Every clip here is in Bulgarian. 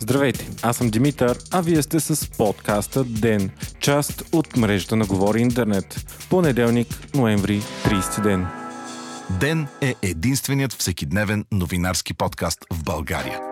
Здравейте, аз съм Димитър, а вие сте с подкаста ДЕН, част от мрежата на Говори Интернет. Понеделник, ноември, 30 ден. Ден е единственият всекидневен новинарски подкаст в България.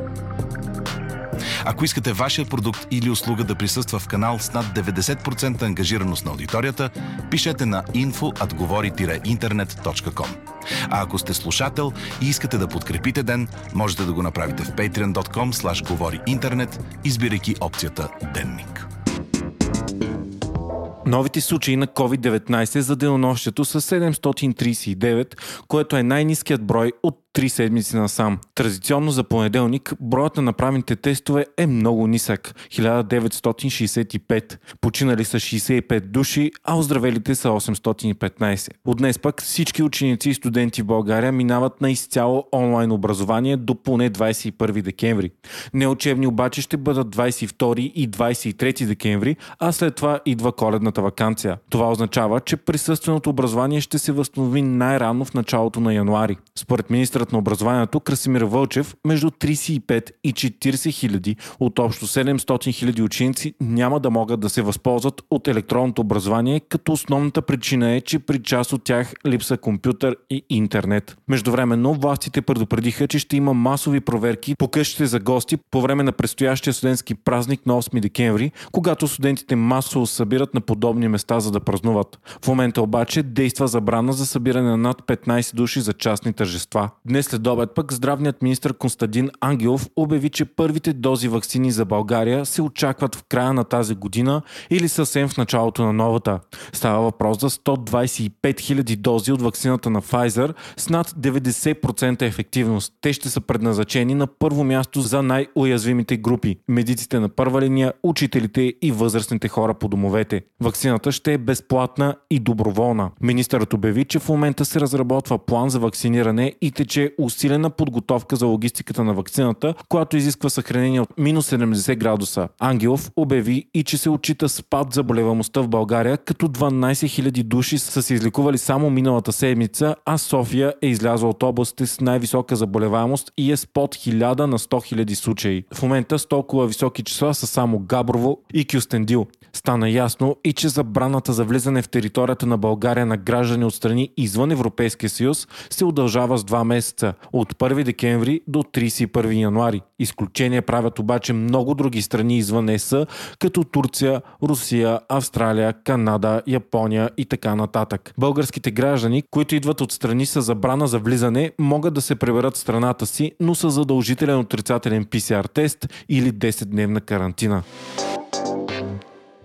Ако искате вашия продукт или услуга да присъства в канал с над 90% ангажираност на аудиторията, пишете на info.govori-internet.com. А ако сте слушател и искате да подкрепите ден, можете да го направите в patreon.com slash интернет, избирайки опцията Денник. Новите случаи на COVID-19 за денонощието са 739, което е най-низкият брой от три седмици насам. Традиционно за понеделник броят на направените тестове е много нисък – 1965. Починали са 65 души, а оздравелите са 815. От днес пък всички ученици и студенти в България минават на изцяло онлайн образование до поне 21 декември. Неучебни обаче ще бъдат 22 и 23 декември, а след това идва коледната вакансия. Това означава, че присъственото образование ще се възстанови най-рано в началото на януари. Според министра министърът на образованието Красимир Вълчев между 35 и 40 хиляди от общо 700 хиляди ученици няма да могат да се възползват от електронното образование, като основната причина е, че при част от тях липса компютър и интернет. Междувременно властите предупредиха, че ще има масови проверки по къщите за гости по време на предстоящия студентски празник на 8 декември, когато студентите масово събират на подобни места за да празнуват. В момента обаче действа забрана за събиране на над 15 души за частни тържества. Днес след обед пък здравният министр Константин Ангелов обяви, че първите дози вакцини за България се очакват в края на тази година или съвсем в началото на новата. Става въпрос за 125 000 дози от вакцината на Pfizer с над 90% ефективност. Те ще са предназначени на първо място за най-уязвимите групи – медиците на първа линия, учителите и възрастните хора по домовете. Вакцината ще е безплатна и доброволна. Министърът обяви, че в момента се разработва план за вакциниране и тече че усилена подготовка за логистиката на вакцината, която изисква съхранение от минус 70 градуса. Ангелов обяви и че се отчита спад заболеваността в България, като 12 000 души са се излекували само миналата седмица, а София е излязла от областите с най-висока заболеваемост и е с под 1000 на 100 000 случаи. В момента с толкова високи числа са само Габрово и Кюстендил. Стана ясно и че забраната за влизане в територията на България на граждани от страни извън Европейския съюз се удължава с два месеца месеца от 1 декември до 31 януари. Изключение правят обаче много други страни извън ЕС, като Турция, Русия, Австралия, Канада, Япония и така нататък. Българските граждани, които идват от страни с забрана за влизане, могат да се преберат в страната си, но са задължителен отрицателен PCR тест или 10-дневна карантина.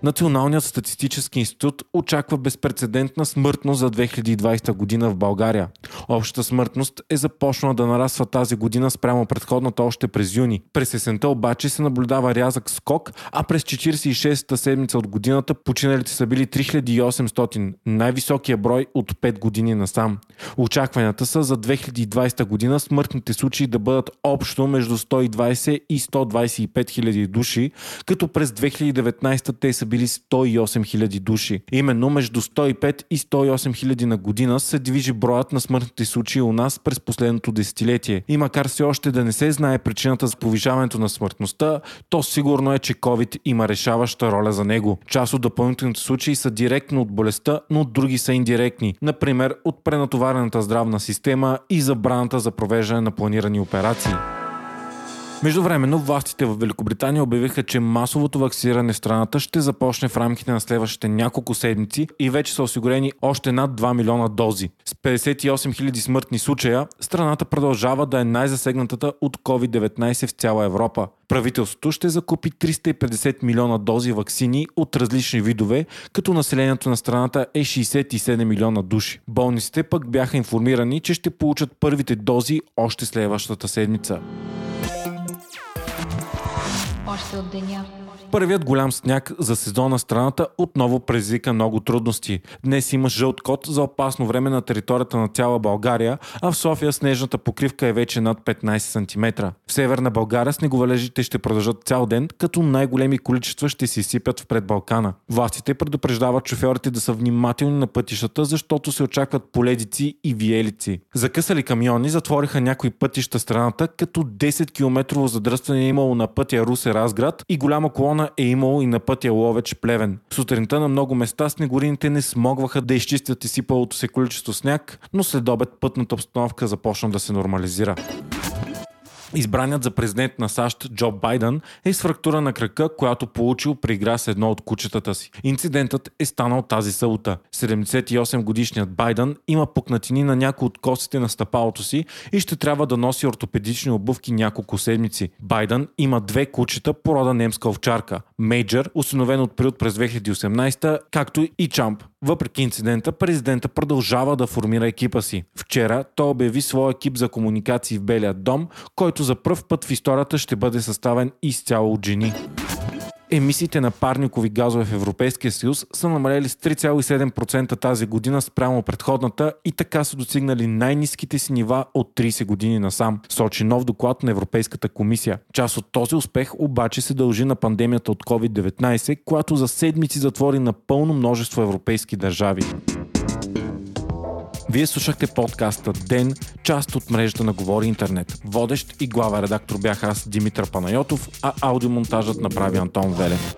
Националният статистически институт очаква безпредседентна смъртност за 2020 година в България. Общата смъртност е започнала да нараства тази година спрямо предходната още през юни. През есента обаче се наблюдава рязък скок, а през 46-та седмица от годината починалите са били 3800, най-високия брой от 5 години насам. Очакванията са за 2020 година смъртните случаи да бъдат общо между 120 и 125 хиляди души, като през 2019 те са били 108 000 души. Именно между 105 и 108 000 на година се движи броят на смъртните случаи у нас през последното десетилетие. И макар все още да не се знае причината за повишаването на смъртността, то сигурно е, че COVID има решаваща роля за него. Част от допълнителните случаи са директно от болестта, но други са индиректни. Например, от пренатоварената здравна система и забраната за провеждане на планирани операции. Междувременно властите в Великобритания обявиха, че масовото вакциниране в страната ще започне в рамките на следващите няколко седмици и вече са осигурени още над 2 милиона дози. С 58 000 смъртни случая, страната продължава да е най-засегнатата от COVID-19 в цяла Европа. Правителството ще закупи 350 милиона дози вакцини от различни видове, като населението на страната е 67 милиона души. Болниците пък бяха информирани, че ще получат първите дози още следващата седмица още от деня. Първият голям сняг за сезона страната отново предизвика много трудности. Днес има жълт код за опасно време на територията на цяла България, а в София снежната покривка е вече над 15 см. В северна България снеговалежите ще продължат цял ден, като най-големи количества ще се изсипят в предбалкана. Властите предупреждават шофьорите да са внимателни на пътищата, защото се очакват поледици и виелици. Закъсали камиони затвориха някои пътища страната, като 10 км задръстване е имало на пътя Русе-Разград и голяма колона е имало и на пътя Ловеч-Плевен. Сутринта на много места снегорините не смогваха да изчистят изсипалото се количество сняг, но след обед пътната обстановка започна да се нормализира. Избраният за президент на САЩ Джо Байден е с фрактура на крака, която получил при игра с едно от кучетата си. Инцидентът е станал тази събота. 78 годишният Байден има пукнатини на някои от костите на стъпалото си и ще трябва да носи ортопедични обувки няколко седмици. Байден има две кучета порода немска овчарка. Мейджър, установен от период през 2018, както и Чамп, въпреки инцидента, президента продължава да формира екипа си. Вчера той обяви своя екип за комуникации в Белия дом, който за първ път в историята ще бъде съставен изцяло от жени. Емисиите на парникови газове в Европейския съюз са намалели с 3,7% тази година спрямо предходната и така са достигнали най-низките си нива от 30 години насам, сочи нов доклад на Европейската комисия. Част от този успех обаче се дължи на пандемията от COVID-19, която за седмици затвори напълно множество европейски държави. Вие слушахте подкаста Ден, част от мрежата на Говори Интернет. Водещ и глава редактор бях аз, Димитър Панайотов, а аудиомонтажът направи Антон Велев.